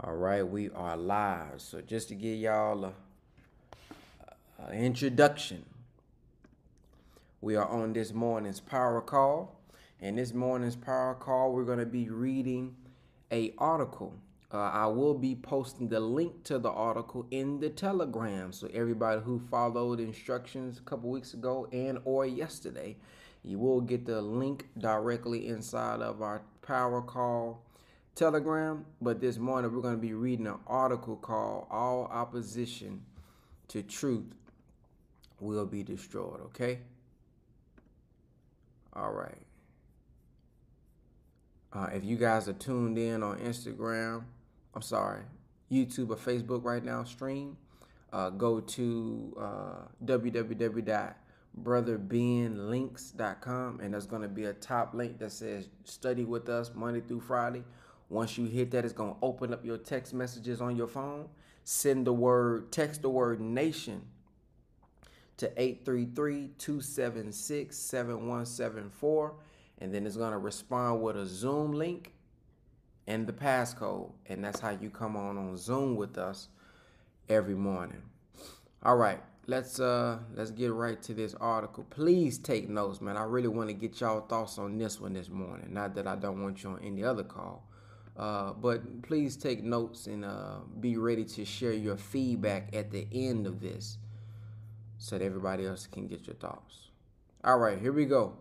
All right, we are live. So just to give y'all a, a introduction, we are on this morning's power call. And this morning's power call, we're going to be reading a article. Uh, I will be posting the link to the article in the Telegram. So everybody who followed instructions a couple weeks ago and or yesterday, you will get the link directly inside of our power call Telegram, but this morning we're going to be reading an article called All Opposition to Truth Will Be Destroyed, okay? All right. Uh, if you guys are tuned in on Instagram, I'm sorry, YouTube or Facebook right now, stream, uh, go to uh, www.brotherbenlinks.com and there's going to be a top link that says study with us Monday through Friday once you hit that, it's going to open up your text messages on your phone. Send the word, text the word nation to 833-276-7174 and then it's going to respond with a Zoom link and the passcode and that's how you come on on Zoom with us every morning. All right, let's uh let's get right to this article. Please take notes, man. I really want to get y'all thoughts on this one this morning. Not that I don't want you on any other call. Uh, but please take notes and uh, be ready to share your feedback at the end of this so that everybody else can get your thoughts. All right, here we go.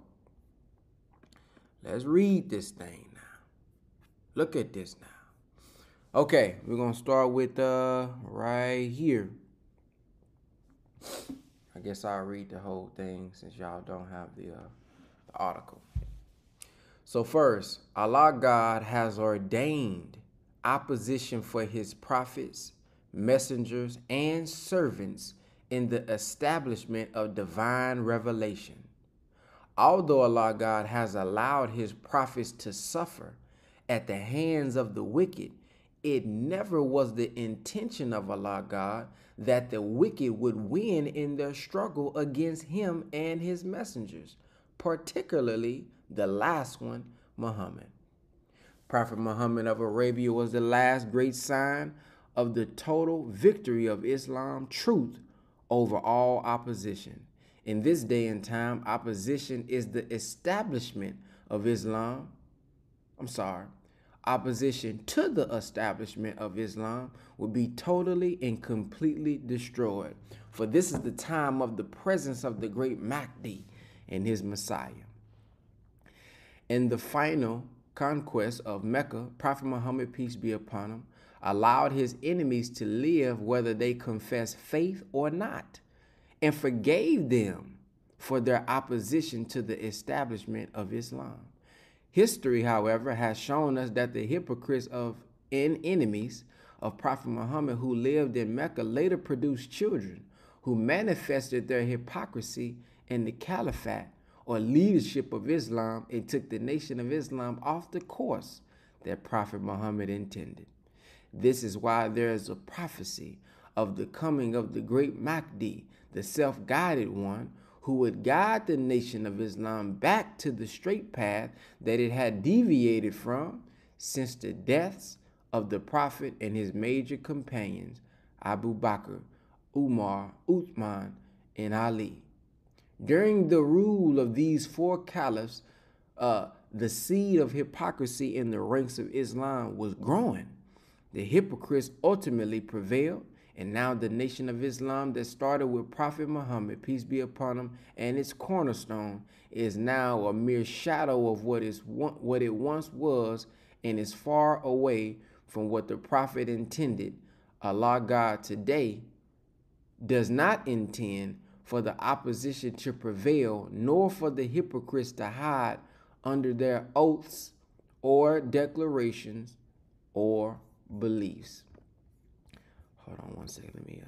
Let's read this thing now. Look at this now. Okay, we're going to start with uh, right here. I guess I'll read the whole thing since y'all don't have the, uh, the article. So, first, Allah God has ordained opposition for his prophets, messengers, and servants in the establishment of divine revelation. Although Allah God has allowed his prophets to suffer at the hands of the wicked, it never was the intention of Allah God that the wicked would win in their struggle against him and his messengers, particularly the last one, Muhammad. Prophet Muhammad of Arabia was the last great sign of the total victory of Islam truth over all opposition. In this day and time, opposition is the establishment of Islam. I'm sorry. Opposition to the establishment of Islam will be totally and completely destroyed. For this is the time of the presence of the great Mahdi and his Messiah. In the final conquest of Mecca, Prophet Muhammad, peace be upon him, allowed his enemies to live whether they confessed faith or not, and forgave them for their opposition to the establishment of Islam. History, however, has shown us that the hypocrites of and enemies of Prophet Muhammad who lived in Mecca later produced children who manifested their hypocrisy in the caliphate or leadership of Islam and took the nation of Islam off the course that Prophet Muhammad intended. This is why there is a prophecy of the coming of the great Mahdi, the self guided one, who would guide the nation of Islam back to the straight path that it had deviated from since the deaths of the Prophet and his major companions, Abu Bakr, Umar, Uthman, and Ali. During the rule of these four caliphs, uh, the seed of hypocrisy in the ranks of Islam was growing. The hypocrites ultimately prevailed, and now the nation of Islam that started with Prophet Muhammad, peace be upon him, and its cornerstone is now a mere shadow of what is what it once was and is far away from what the prophet intended. Allah God today does not intend for the opposition to prevail, nor for the hypocrites to hide under their oaths or declarations or beliefs. Hold on one second. Let me uh,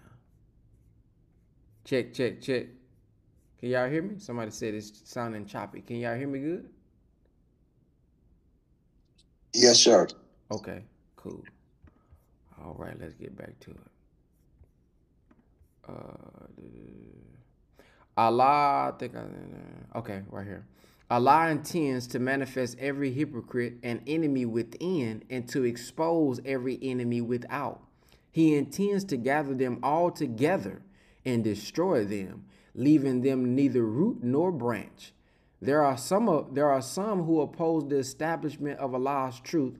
check, check, check. Can y'all hear me? Somebody said it's sounding choppy. Can y'all hear me good? Yes, sir. Okay, cool. All right, let's get back to it. Uh, Allah, I think I, okay, right here. Allah intends to manifest every hypocrite and enemy within and to expose every enemy without. He intends to gather them all together and destroy them, leaving them neither root nor branch. There are some of, there are some who oppose the establishment of Allah's truth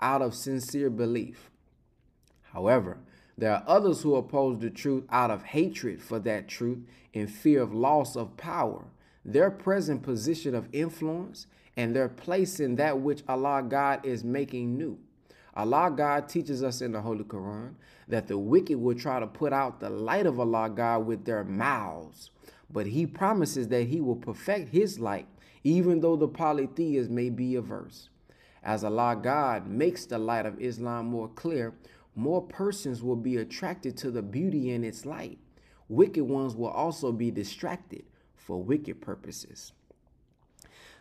out of sincere belief. However, there are others who oppose the truth out of hatred for that truth and fear of loss of power their present position of influence and their place in that which Allah God is making new. Allah God teaches us in the Holy Quran that the wicked will try to put out the light of Allah God with their mouths, but He promises that He will perfect His light, even though the polytheists may be averse. As Allah God makes the light of Islam more clear, more persons will be attracted to the beauty in its light. Wicked ones will also be distracted for wicked purposes.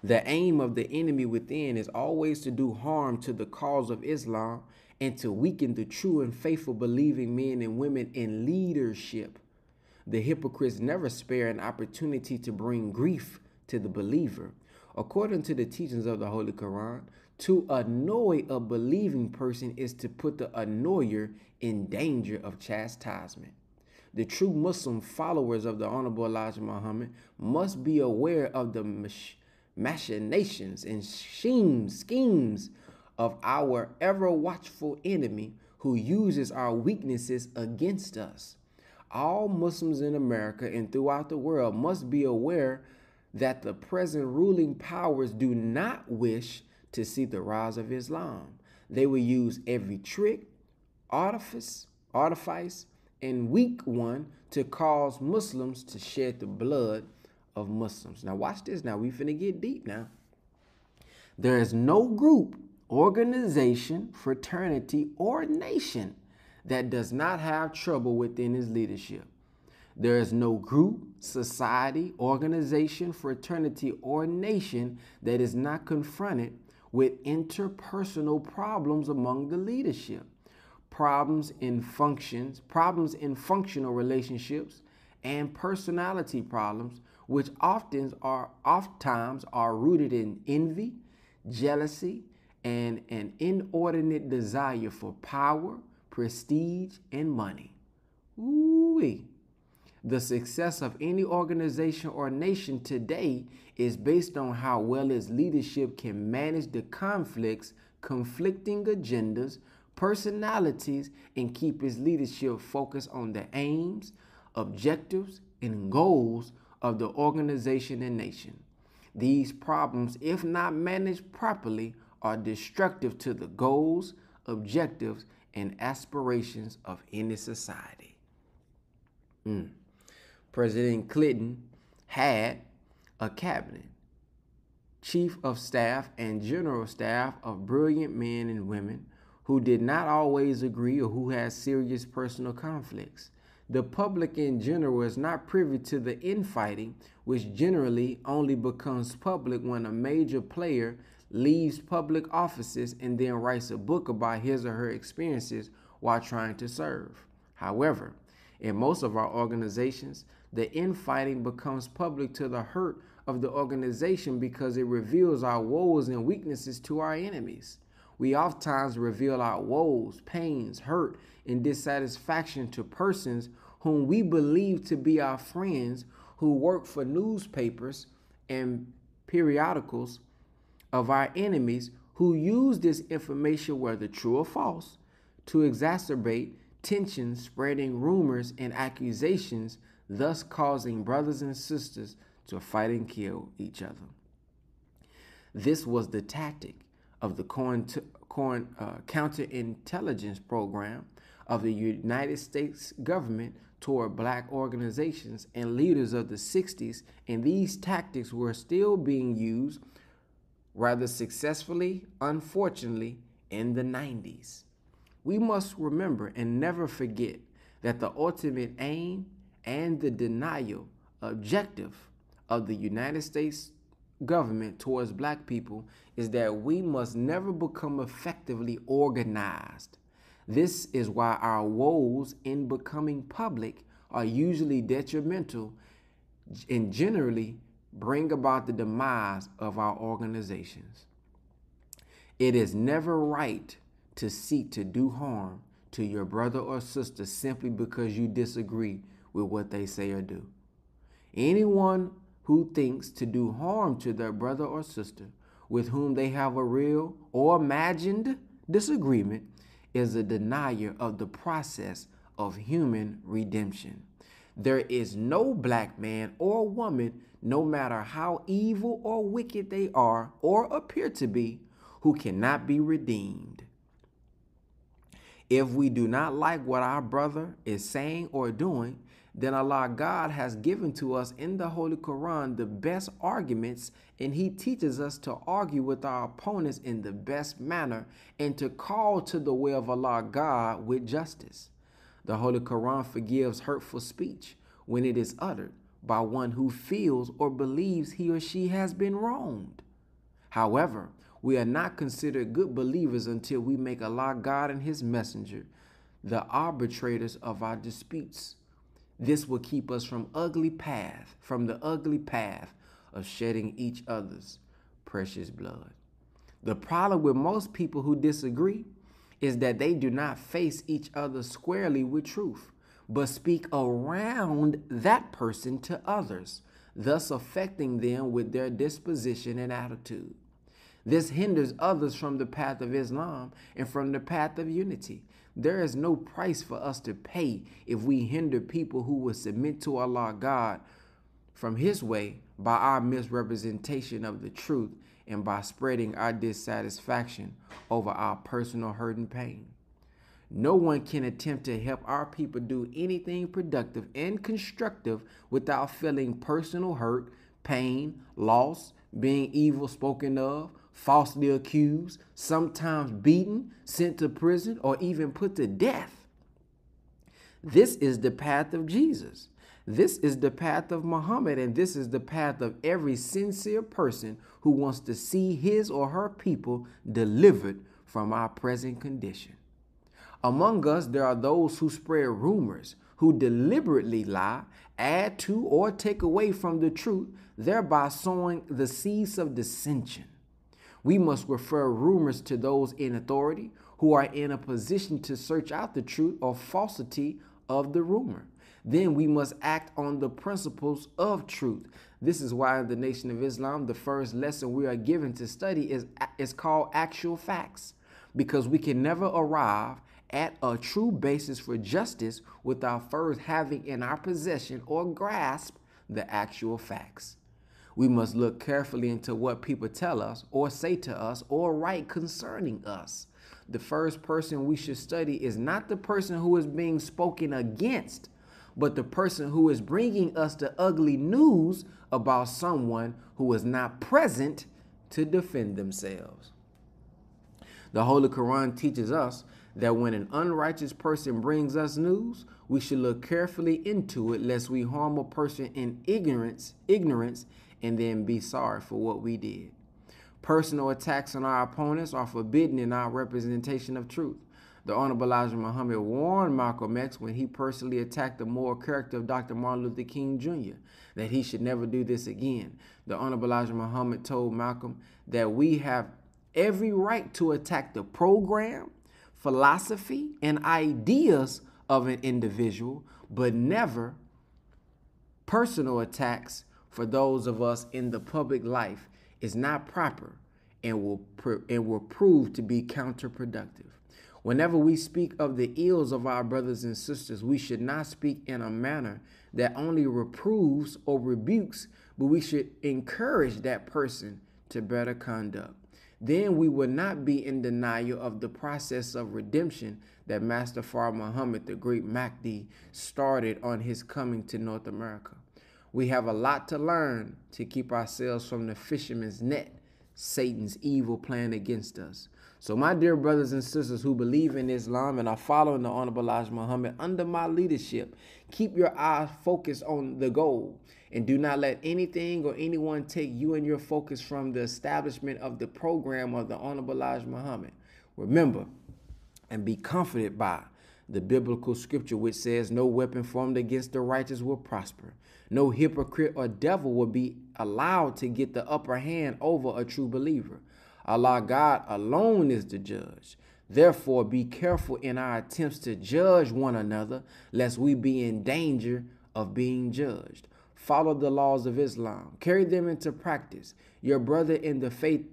The aim of the enemy within is always to do harm to the cause of Islam and to weaken the true and faithful believing men and women in leadership. The hypocrites never spare an opportunity to bring grief to the believer. According to the teachings of the Holy Quran, to annoy a believing person is to put the annoyer in danger of chastisement. The true Muslim followers of the Honorable Elijah Muhammad must be aware of the machinations and schemes, of our ever watchful enemy who uses our weaknesses against us. All Muslims in America and throughout the world must be aware that the present ruling powers do not wish to see the rise of Islam. They will use every trick, artifice, artifice, and weak one to cause Muslims to shed the blood of Muslims. Now watch this. Now we finna get deep now. There is no group, organization, fraternity, or nation that does not have trouble within its leadership. There is no group, society, organization, fraternity, or nation that is not confronted with interpersonal problems among the leadership problems in functions, problems in functional relationships, and personality problems, which often are oftentimes are rooted in envy, jealousy, and an inordinate desire for power, prestige, and money. Ooh-wee. The success of any organization or nation today is based on how well its leadership can manage the conflicts, conflicting agendas, personalities and keep its leadership focused on the aims, objectives, and goals of the organization and nation. These problems, if not managed properly, are destructive to the goals, objectives, and aspirations of any society. Mm. President Clinton had a cabinet, chief of staff, and general staff of brilliant men and women who did not always agree or who had serious personal conflicts. The public in general is not privy to the infighting, which generally only becomes public when a major player leaves public offices and then writes a book about his or her experiences while trying to serve. However, in most of our organizations, the infighting becomes public to the hurt of the organization because it reveals our woes and weaknesses to our enemies. We oftentimes reveal our woes, pains, hurt, and dissatisfaction to persons whom we believe to be our friends who work for newspapers and periodicals of our enemies who use this information, whether true or false, to exacerbate tensions, spreading rumors and accusations, thus causing brothers and sisters to fight and kill each other. This was the tactic of the uh, counterintelligence program of the United States government toward black organizations and leaders of the 60s, and these tactics were still being used rather successfully, unfortunately, in the 90s. We must remember and never forget that the ultimate aim and the denial objective of the United States government towards black people is that we must never become effectively organized. This is why our woes in becoming public are usually detrimental and generally bring about the demise of our organizations. It is never right to seek to do harm to your brother or sister simply because you disagree with what they say or do. Anyone who thinks to do harm to their brother or sister with whom they have a real or imagined disagreement is a denier of the process of human redemption. There is no black man or woman, no matter how evil or wicked they are or appear to be, who cannot be redeemed. If we do not like what our brother is saying or doing, then Allah God has given to us in the Holy Quran the best arguments, and He teaches us to argue with our opponents in the best manner and to call to the way of Allah God with justice. The Holy Quran forgives hurtful speech when it is uttered by one who feels or believes he or she has been wronged. However, we are not considered good believers until we make Allah God and His messenger the arbitrators of our disputes. This will keep us from ugly path, from the ugly path of shedding each other's precious blood. The problem with most people who disagree is that they do not face each other squarely with truth, but speak around that person to others, thus affecting them with their disposition and attitude. This hinders others from the path of Islam and from the path of unity. There is no price for us to pay if we hinder people who will submit to Allah God from His way by our misrepresentation of the truth and by spreading our dissatisfaction over our personal hurt and pain. No one can attempt to help our people do anything productive and constructive without feeling personal hurt, pain, loss, being evil spoken of, falsely accused, sometimes beaten, sent to prison, or even put to death. This is the path of Jesus. This is the path of Muhammad, and this is the path of every sincere person who wants to see his or her people delivered from our present condition. Among us, there are those who spread rumors, who deliberately lie, add to, or take away from the truth, thereby sowing the seeds of dissension. We must refer rumors to those in authority who are in a position to search out the truth or falsity of the rumor. Then we must act on the principles of truth. This is why in the Nation of Islam, the first lesson we are given to study is, is called actual facts, because we can never arrive at a true basis for justice without first having in our possession or grasp the actual facts. We must look carefully into what people tell us or say to us or write concerning us. The first person we should study is not the person who is being spoken against, but the person who is bringing us the ugly news about someone who is not present to defend themselves. The Holy Quran teaches us that when an unrighteous person brings us news, we should look carefully into it lest we harm a person in ignorance, ignorance and then be sorry for what we did. Personal attacks on our opponents are forbidden in our representation of truth. The Honorable Elijah Muhammad warned Malcolm X when he personally attacked the moral character of Dr. Martin Luther King Jr. that he should never do this again. The Honorable Elijah Muhammad told Malcolm that we have every right to attack the program, philosophy, and ideas of an individual, but never personal attacks for those of us in the public life is not proper and will, and will prove to be counterproductive. Whenever we speak of the ills of our brothers and sisters, we should not speak in a manner that only reproves or rebukes, but we should encourage that person to better conduct. Then we will not be in denial of the process of redemption that Master Fard Muhammad, the great Mahdi, started on his coming to North America. We have a lot to learn to keep ourselves from the fisherman's net, Satan's evil plan against us. So, my dear brothers and sisters who believe in Islam and are following the Honorable Elijah Muhammad under my leadership, keep your eyes focused on the goal and do not let anything or anyone take you and your focus from the establishment of the program of the Honorable Elijah Muhammad. Remember and be comforted by the biblical scripture which says, No weapon formed against the righteous will prosper. No hypocrite or devil will be allowed to get the upper hand over a true believer. Allah God alone is the judge. Therefore, be careful in our attempts to judge one another, lest we be in danger of being judged. Follow the laws of Islam, carry them into practice. Your brother in the faith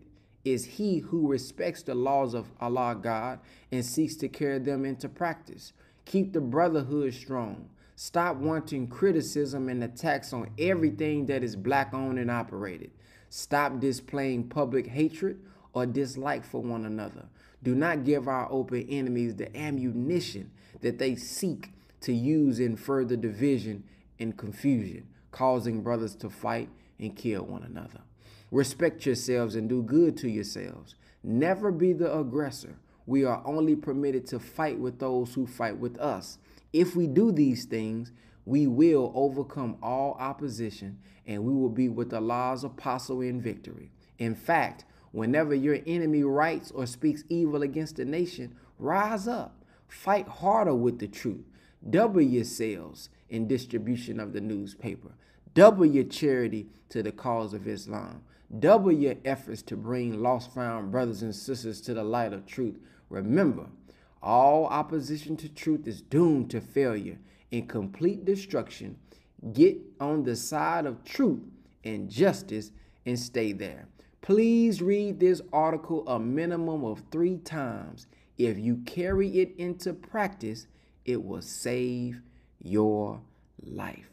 is he who respects the laws of Allah God and seeks to carry them into practice. Keep the brotherhood strong. Stop wanting criticism and attacks on everything that is black owned and operated. Stop displaying public hatred or dislike for one another. Do not give our open enemies the ammunition that they seek to use in further division and confusion, causing brothers to fight and kill one another. Respect yourselves and do good to yourselves. Never be the aggressor. We are only permitted to fight with those who fight with us. If we do these things, we will overcome all opposition and we will be with Allah's apostle in victory. In fact, whenever your enemy writes or speaks evil against a nation, rise up, fight harder with the truth, double your sales in distribution of the newspaper, double your charity to the cause of Islam. Double your efforts to bring lost found brothers and sisters to the light of truth. Remember, all opposition to truth is doomed to failure and complete destruction. Get on the side of truth and justice and stay there. Please read this article a minimum of three times. If you carry it into practice, it will save your life.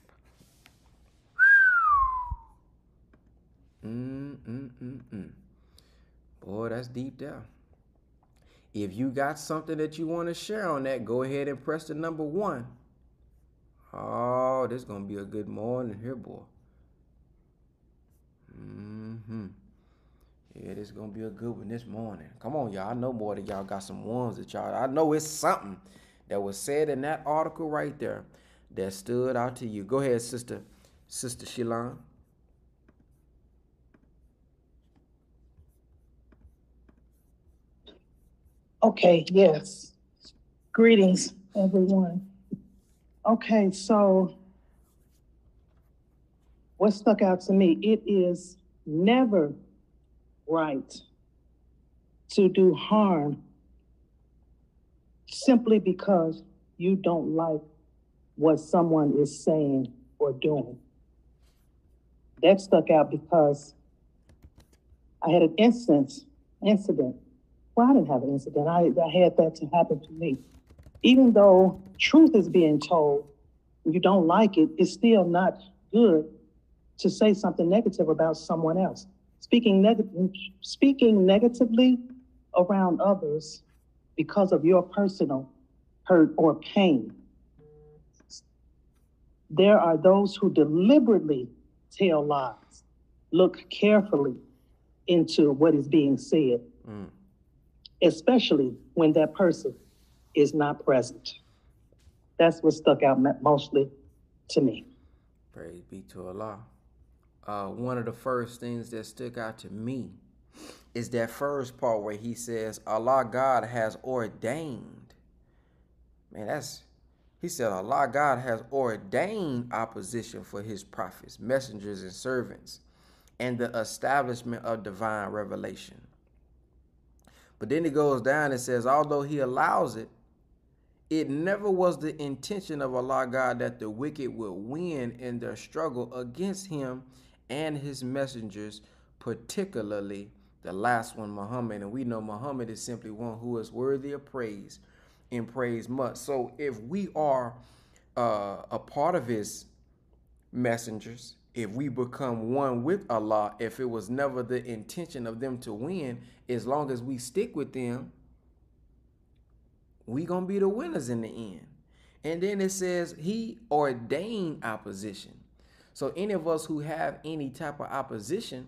Mm, mm, mm, mm. Boy, that's deep down. If you got something that you want to share on that, go ahead and press the number one. Oh, this is going to be a good morning here, boy. Mm-hmm. Yeah, this is going to be a good one this morning. Come on, y'all. I know more than y'all got some ones that y'all. I know it's something that was said in that article right there that stood out to you. Go ahead, sister. Sister Shilan. Okay, yes. Greetings, everyone. Okay, so what stuck out to me, it is never right to do harm simply because you don't like what someone is saying or doing. That stuck out because I had an instance, incident well, I didn't have an incident. I, I had that to happen to me. Even though truth is being told, you don't like it, it's still not good to say something negative about someone else. Speaking, neg- speaking negatively around others because of your personal hurt or pain. There are those who deliberately tell lies. Look carefully into what is being said. Mm especially when that person is not present. That's what stuck out mostly to me. Praise be to Allah. Uh, one of the first things that stuck out to me is that first part where he says, Allah God has ordained. Man, that's, he said, Allah God has ordained opposition for his prophets, messengers, and servants, and the establishment of divine revelation. But then it goes down and says, although he allows it, it never was the intention of Allah God that the wicked would win in their struggle against him and his messengers, particularly the last one, Muhammad. And we know Muhammad is simply one who is worthy of praise and praise much. So if we are uh, a part of his messengers, if we become one with Allah, if it was never the intention of them to win, as long as we stick with them, we gonna be the winners in the end. And then it says he ordained opposition. So any of us who have any type of opposition,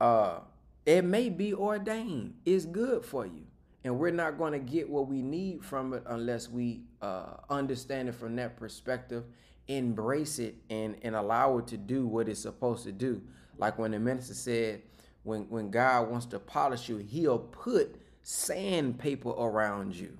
uh, it may be ordained. It's good for you. And we're not going to get what we need from it unless we uh, understand it from that perspective embrace it and and allow it to do what it's supposed to do. Like when the minister said, when when God wants to polish you, He'll put sandpaper around you.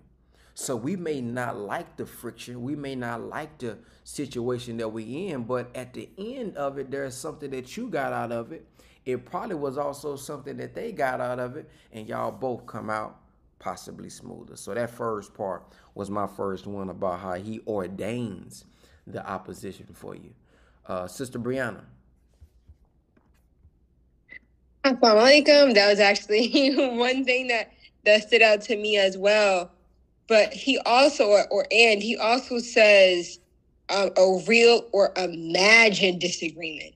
So we may not like the friction, we may not like the situation that we in, but at the end of it, there's something that you got out of it. It probably was also something that they got out of it, and y'all both come out possibly smoother. So that first part was my first one about how he ordains the opposition for you. Uh, Sister Brianna. Assalamu alaikum. That was actually one thing that that stood out to me as well but he also or, or and he also says um, a real or imagined disagreement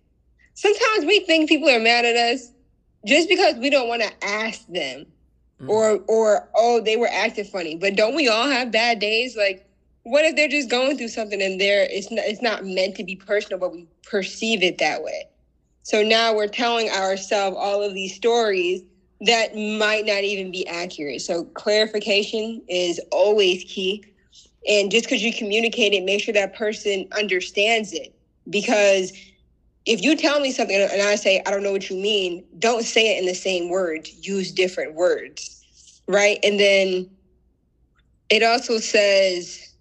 sometimes we think people are mad at us just because we don't want to ask them mm. or or oh they were acting funny but don't we all have bad days like what if they're just going through something and they're it's not it's not meant to be personal but we perceive it that way so now we're telling ourselves all of these stories that might not even be accurate. So clarification is always key. And just because you communicate it, make sure that person understands it. Because if you tell me something and I say, I don't know what you mean, don't say it in the same words, use different words. Right. And then it also says,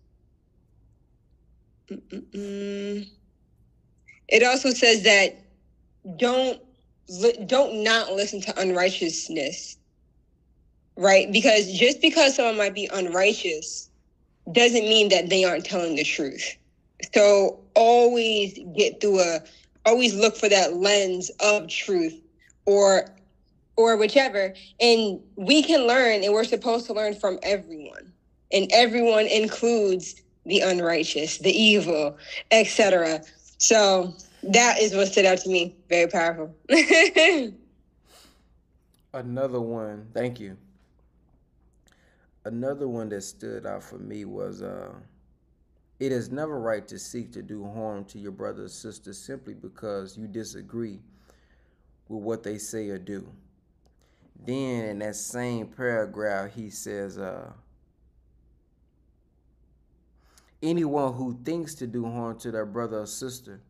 it also says that don't don't not listen to unrighteousness right? Because just because someone might be unrighteous doesn't mean that they aren't telling the truth. So always get through a always look for that lens of truth or or whichever. And we can learn and we're supposed to learn from everyone. And everyone includes the unrighteous the evil etc so that is what stood out to me. Very powerful. Another one, thank you. Another one that stood out for me was uh, it is never right to seek to do harm to your brother or sister simply because you disagree with what they say or do. Then in that same paragraph, he says, uh, anyone who thinks to do harm to their brother or sister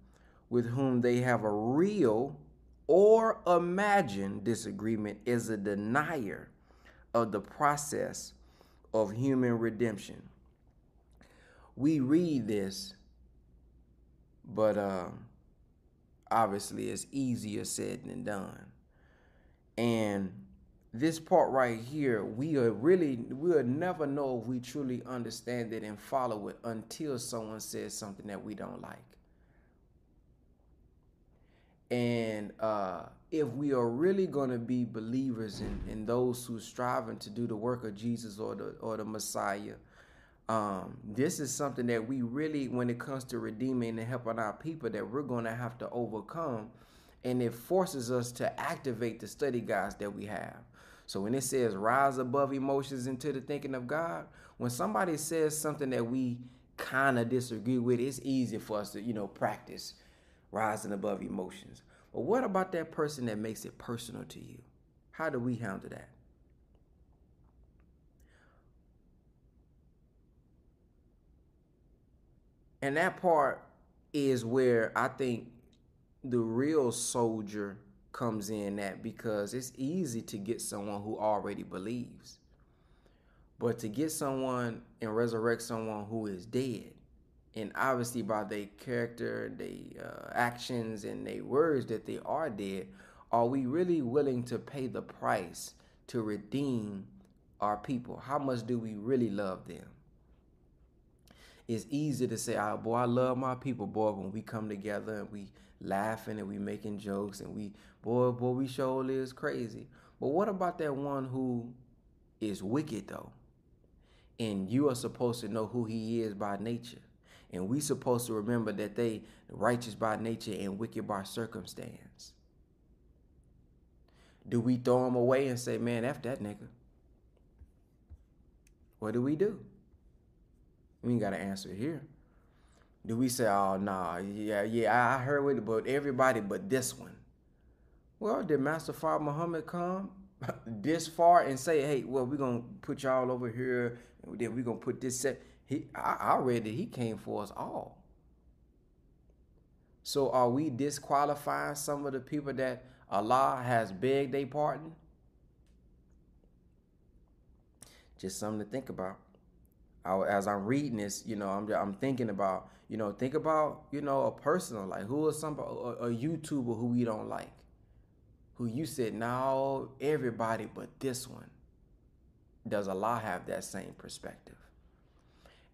with whom they have a real or imagined disagreement is a denier of the process of human redemption. We read this, but uh, obviously it's easier said than done. And this part right here, we are really, we'll never know if we truly understand it and follow it until someone says something that we don't like. And uh, if we are really going to be believers in, in those who striving to do the work of Jesus or the or the Messiah, um, this is something that we really, when it comes to redeeming and helping our people, that we're going to have to overcome, and it forces us to activate the study guides that we have. So when it says rise above emotions into the thinking of God, when somebody says something that we kind of disagree with, it's easy for us to you know practice rising above emotions. But what about that person that makes it personal to you? How do we handle that? And that part is where I think the real soldier comes in that because it's easy to get someone who already believes. But to get someone and resurrect someone who is dead, and obviously by their character, their uh, actions, and their words that they are dead, are we really willing to pay the price to redeem our people? How much do we really love them? It's easy to say, "Oh boy, I love my people, boy." When we come together and we laughing and we making jokes and we, boy, boy, we surely is crazy. But what about that one who is wicked though? And you are supposed to know who he is by nature and we supposed to remember that they righteous by nature and wicked by circumstance. Do we throw him away and say, man, F that nigga? What do we do? We ain't got to answer here. Do we say, oh, nah, yeah, yeah, I heard it, but everybody but this one? Well, did Master Fard Muhammad come this far and say, hey, well, we're going to put y'all over here, and then we're going to put this set? He, I, I read that he came for us all. So are we disqualifying some of the people that Allah has begged a pardon? Just something to think about. I, as I'm reading this, you know, I'm I'm thinking about, you know, think about, you know, a personal like who is some a, a YouTuber who we don't like, who you said now everybody but this one. Does Allah have that same perspective?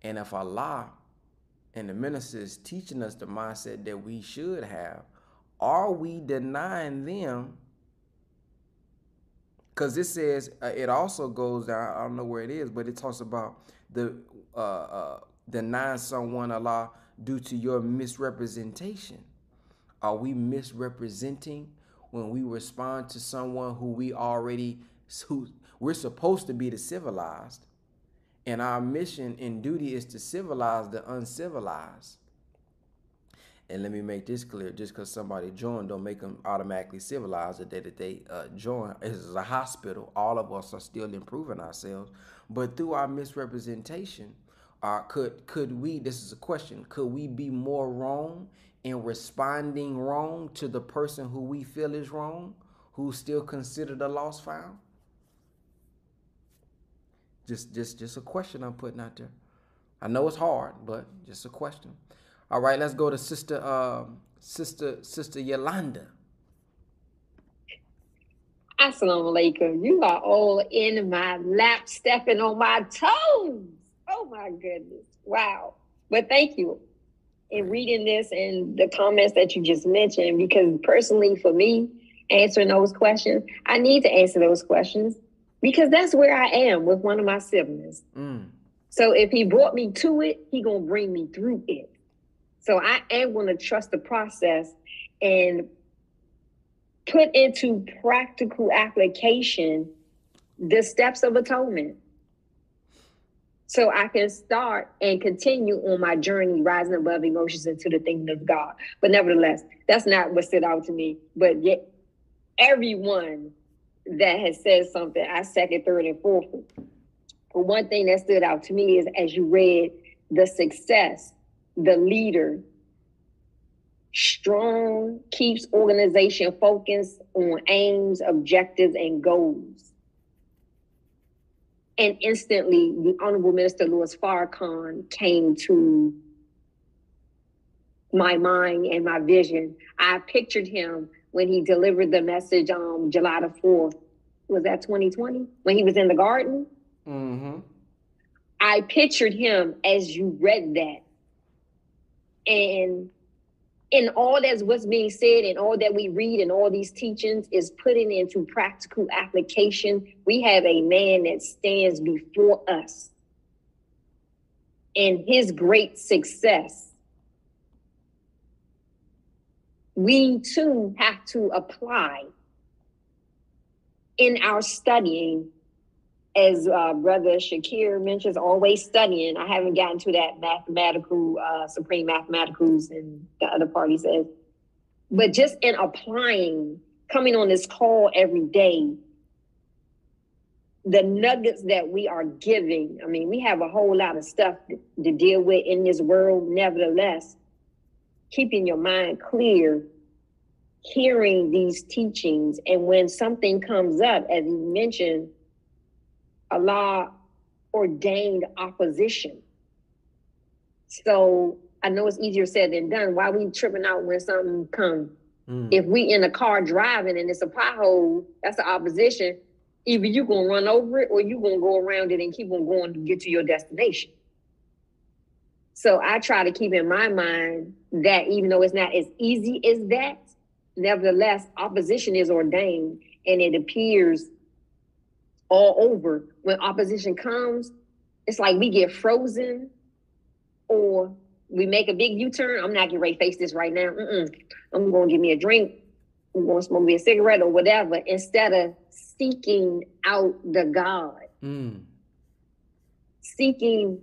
And if Allah and the minister is teaching us the mindset that we should have, are we denying them because it says uh, it also goes down. I don't know where it is, but it talks about the uh, uh, denying someone Allah due to your misrepresentation. Are we misrepresenting when we respond to someone who we already who we're supposed to be the civilized, and our mission and duty is to civilize the uncivilized? And let me make this clear: just because somebody joined, don't make them automatically civilized. The day that they uh, join is a hospital. All of us are still improving ourselves, but through our misrepresentation, uh, could could we? This is a question. Could we be more wrong in responding wrong to the person who we feel is wrong, who's still considered a lost found? Just just just a question I'm putting out there. I know it's hard, but just a question. All right, let's go to Sister uh, Sister Sister Yolanda. Assalamu alaikum. You are all in my lap, stepping on my toes. Oh my goodness. Wow. But thank you in reading this and the comments that you just mentioned, because personally for me, answering those questions, I need to answer those questions because that's where I am with one of my siblings. Mm. So if he brought me to it, he gonna bring me through it. So I am to trust the process and put into practical application the steps of atonement. So I can start and continue on my journey, rising above emotions into the things of God. But nevertheless, that's not what stood out to me. But yet, everyone that has said something, I second, third, and fourth. But one thing that stood out to me is as you read the success the leader strong keeps organization focused on aims objectives and goals and instantly the honorable minister louis farrakhan came to my mind and my vision. I pictured him when he delivered the message on um, july the 4th was that 2020 when he was in the garden? Mm-hmm. i pictured him as you read that. And in all that's what's being said and all that we read and all these teachings is putting into practical application. We have a man that stands before us and his great success. We too have to apply in our studying as uh, brother Shakir mentions, always studying. I haven't gotten to that mathematical, uh, supreme mathematicals and the other party says, but just in applying, coming on this call every day, the nuggets that we are giving. I mean, we have a whole lot of stuff to, deal with in this world. Nevertheless, keeping your mind clear, hearing these teachings, and when something comes up, as you mentioned Allah ordained opposition. So I know it's easier said than done. Why we tripping out when something comes? Mm. If we in a car driving and it's a pothole, that's the opposition. Either you gonna run over it or you gonna go around it and keep on going to get to your destination. So I try to keep in my mind that even though it's not as easy as that, nevertheless, opposition is ordained and it appears all over when opposition comes, it's like we get frozen or we make a big U-turn. I'm not getting ready to face this right now. Mm-mm. I'm going to give me a drink. I'm going to smoke me a cigarette or whatever instead of seeking out the God. Mm. Seeking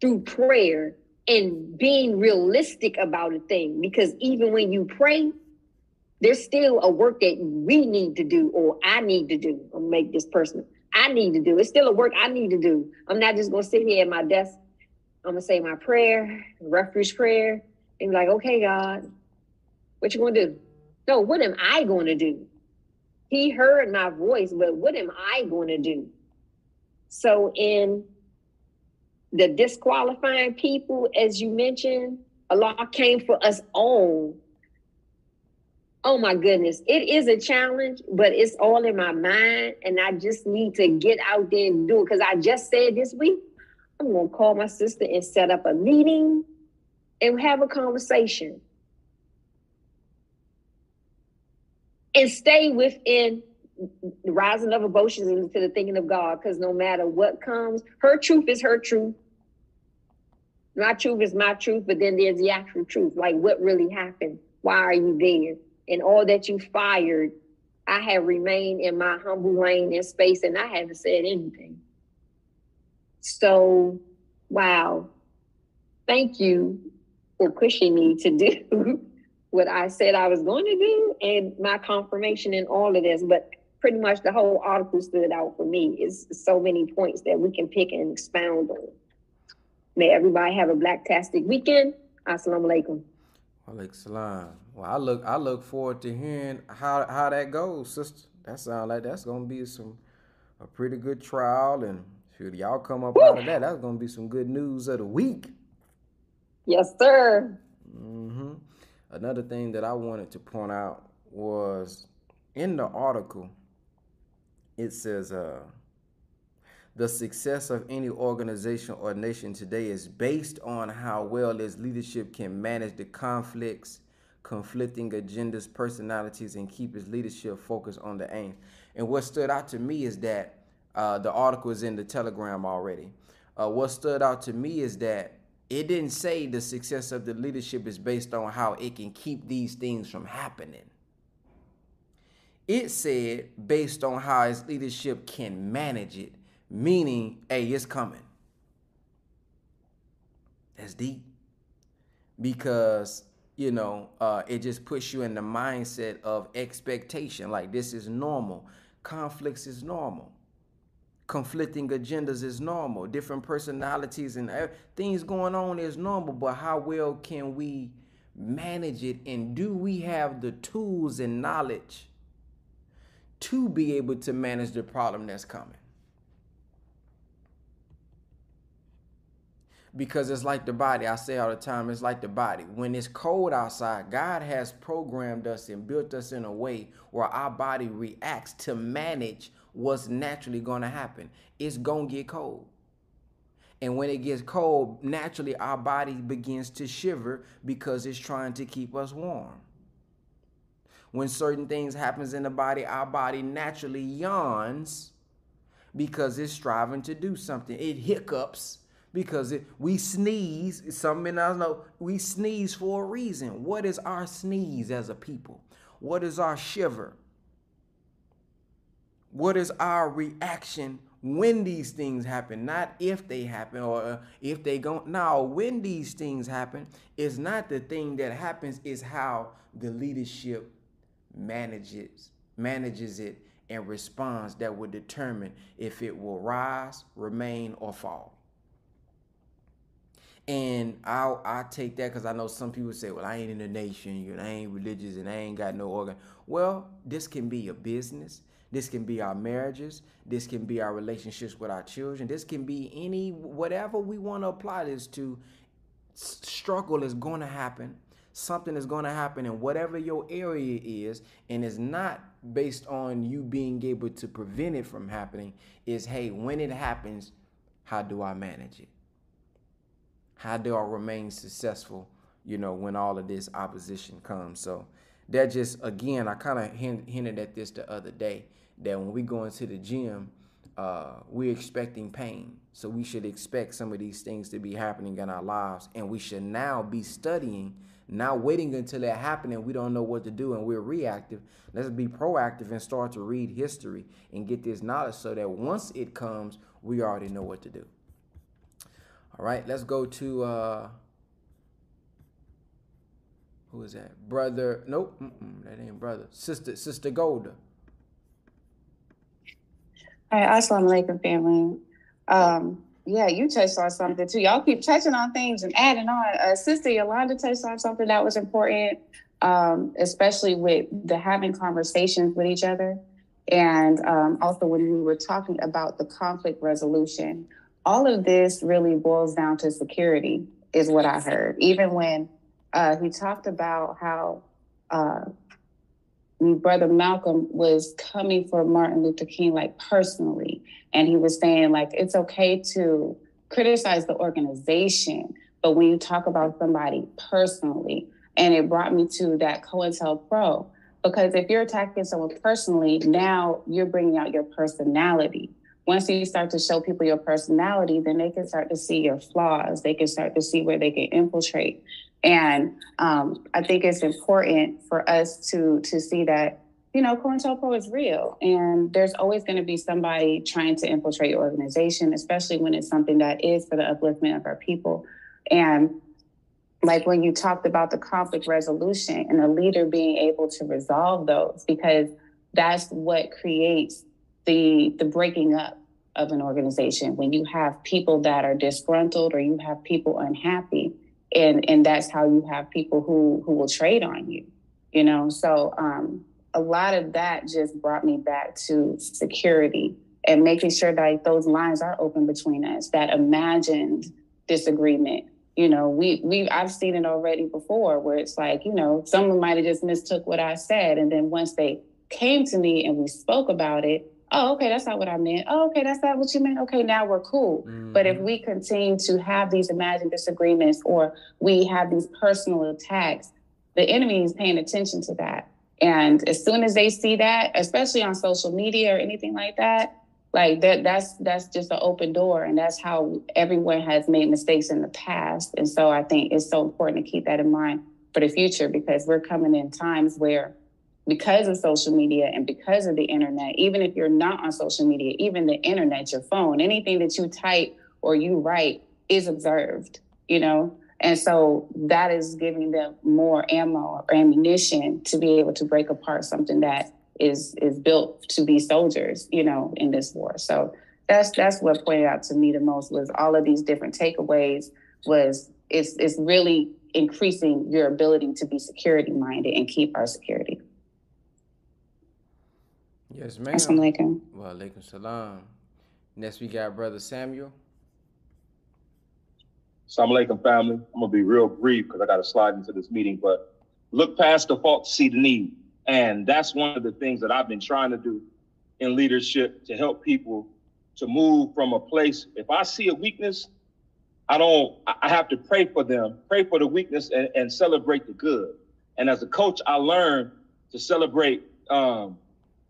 through prayer and being realistic about a thing. Because even when you pray, there's still a work that we need to do or I need to do. I'll make this personal. I need to do. It's still a work I need to do. I'm not just gonna sit here at my desk. I'm gonna say my prayer, refuge prayer, and be like, okay, God, what you gonna do? No, what am I gonna do? He heard my voice, but what am I gonna do? So in the disqualifying people, as you mentioned, Allah came for us all. Oh my goodness, it is a challenge, but it's all in my mind, and I just need to get out there and do it. Because I just said this week, I'm gonna call my sister and set up a meeting and have a conversation and stay within the rising of emotions into the thinking of God. Because no matter what comes, her truth is her truth. My truth is my truth, but then there's the actual truth. Like what really happened? Why are you there? And all that you fired, I have remained in my humble lane and space and I haven't said anything. So, wow. Thank you for pushing me to do what I said I was going to do and my confirmation in all of this. But pretty much the whole article stood out for me. Is so many points that we can pick and expound on. May everybody have a blacktastic weekend. Assalamu alaikum. Alaikum salam. Well, I look I look forward to hearing how how that goes, sister. That sounds like that's gonna be some a pretty good trial, and should y'all come up Woo! out of that, that's gonna be some good news of the week. Yes, sir. Mm-hmm. Another thing that I wanted to point out was in the article. It says, uh, the success of any organization or nation today is based on how well its leadership can manage the conflicts, conflicting agendas, personalities, and keep his leadership focused on the aim. And what stood out to me is that uh, the article is in the Telegram already. Uh, what stood out to me is that it didn't say the success of the leadership is based on how it can keep these things from happening. It said based on how its leadership can manage it meaning, hey, it's coming. That's deep. Because, you know, uh, it just puts you in the mindset of expectation. Like this is normal. Conflicts is normal. Conflicting agendas is normal. Different personalities and things going on is normal. But how well can we manage it? And do we have the tools and knowledge to be able to manage the problem that's coming? Because it's like the body. I say all the time, it's like the body. When it's cold outside, God has programmed us and built us in a way where our body reacts to manage what's naturally going to happen. It's going to get cold. And when it gets cold, naturally our body begins to shiver because it's trying to keep us warm. When certain things happens in the body, our body naturally yawns because it's striving to do something. It hiccups because it, we sneeze. Some men I know we sneeze for a reason. What is our sneeze as a people? What is our shiver? What is our reaction when these things happen? Not if they happen or uh, if they go. Now, when these things happen, is not the thing that happens. Is how the leadership manages manages it and responds that will determine if it will rise, remain, or fall. And I'll I take that because I know some people say, well, I ain't in the nation, you know, I ain't religious, and I ain't got no organ. Well, this can be a business. This can be our marriages. This can be our relationships with our children. This can be any whatever we want to apply this to. Struggle is going to happen. Something is going to happen in whatever your area is, and it's not based on you being able to prevent it from happening. Is hey, when it happens, how do I manage it? How do I remain successful, you know, when all of this opposition comes. So that just, again, I kind of hinted at this the other day that when we go into the gym, uh, we're expecting pain. So we should expect some of these things to be happening in our lives. And we should now be studying, not waiting until happens and we don't know what to do and we're reactive. Let's be proactive and start to read history and get this knowledge so that once it comes, we already know what to do. All right, let's go to uh, who is that? Brother? Nope, that ain't brother. Sister, Sister Golda. Hi, assalamu alaikum, family. Um, yeah, you touched on something too. Y'all keep touching on things and adding on. Uh, Sister Yolanda touched on something that was important, um, especially with the having conversations with each other, and um, also when we were talking about the conflict resolution all of this really boils down to security, is what I heard. Even when uh, he talked about how uh, brother Malcolm was coming for Martin Luther King, like personally, and he was saying like it's okay to criticize the organization, but when you talk about somebody personally, and it brought me to that COINTELPRO because if you're attacking someone personally, now you're bringing out your personality. Once you start to show people your personality, then they can start to see your flaws. They can start to see where they can infiltrate. And um, I think it's important for us to to see that you know COINTELPRO is real, and there's always going to be somebody trying to infiltrate your organization, especially when it's something that is for the upliftment of our people. And like when you talked about the conflict resolution and a leader being able to resolve those, because that's what creates the the breaking up of an organization. When you have people that are disgruntled or you have people unhappy and and that's how you have people who who will trade on you you know? So um a lot of that just brought me back to security and making sure that those lines are open between us that imagined disagreement. You know we we i've seen it already before where it's like you know someone might have just mistook what i said and then once they came to me and we spoke about it oh, okay, that's not what I meant. Oh, okay, that's not what you meant. Okay, now we're cool. Mm-hmm. But if we continue to have these imagined disagreements or we have these personal attacks, the enemy is paying attention to that. And as soon as they see that, especially on social media or anything like that, like that that's that's just an open door and that's how everyone has made mistakes in the past. And so I think it's so important to keep that in mind for the future because we're coming in times where because of social media and because of the internet, even if you're not on social media, even the internet, your phone, anything that you type or you write is observed, you know? And so that is giving them more ammo or ammunition to be able to break apart something that is is built to be soldiers, you know, in this war. So that's that's what pointed out to me the most was all of these different takeaways was it's it's really increasing your ability to be security minded and keep our security. Yes, ma'am. Assalamu alaikum. Wa alaikum salam. Next, we got Brother Samuel. Assalamu alaikum, family. I'm going to be real brief because I got to slide into this meeting, but look past the fault to see the need. And that's one of the things that I've been trying to do in leadership to help people to move from a place. If I see a weakness, I don't, I have to pray for them, pray for the weakness and, and celebrate the good. And as a coach, I learned to celebrate um,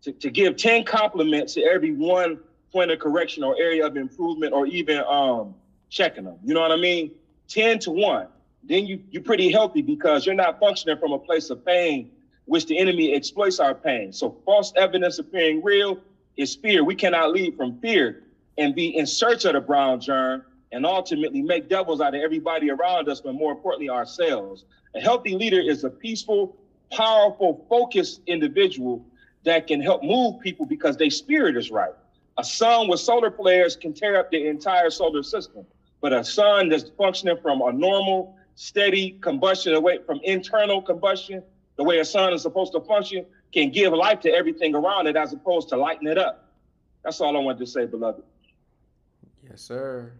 to, to give 10 compliments to every one point of correction or area of improvement or even um, checking them. You know what I mean? 10 to 1. Then you, you're pretty healthy because you're not functioning from a place of pain, which the enemy exploits our pain. So false evidence appearing real is fear. We cannot lead from fear and be in search of the brown germ and ultimately make devils out of everybody around us, but more importantly, ourselves. A healthy leader is a peaceful, powerful, focused individual that can help move people because their spirit is right. A sun with solar flares can tear up the entire solar system, but a sun that's functioning from a normal, steady combustion away from internal combustion, the way a sun is supposed to function, can give life to everything around it as opposed to lighting it up. That's all I wanted to say, beloved. Yes, sir.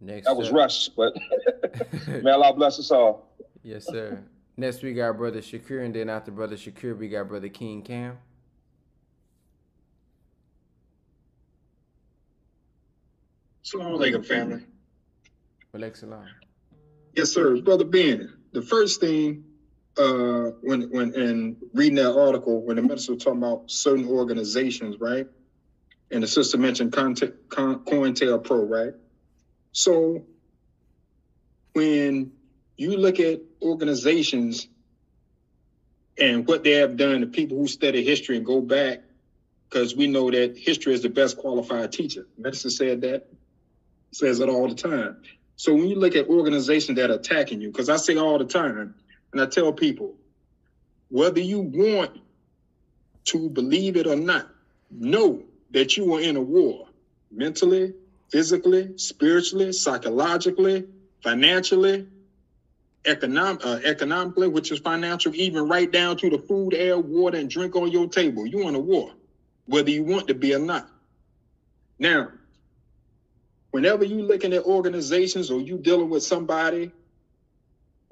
Next. That was rushed, but may Allah bless us all. Yes, sir. Next we got brother Shakur, and then after brother Shakur, we got brother King Cam. Salam alaikum, family. Alaikum Yes, sir. Brother Ben, the first thing uh, when when in reading that article, when the minister was talking about certain organizations, right? And the sister mentioned COINTELPRO, right? So when you look at organizations and what they have done, the people who study history and go back, because we know that history is the best qualified teacher. Medicine said that, says it all the time. So when you look at organizations that are attacking you, because I say all the time, and I tell people, whether you want to believe it or not, know that you are in a war mentally, physically, spiritually, psychologically, financially, economic, uh, economically, which is financial, even right down to the food, air, water, and drink on your table. You in a war, whether you want to be or not. Now, whenever you looking at organizations or you dealing with somebody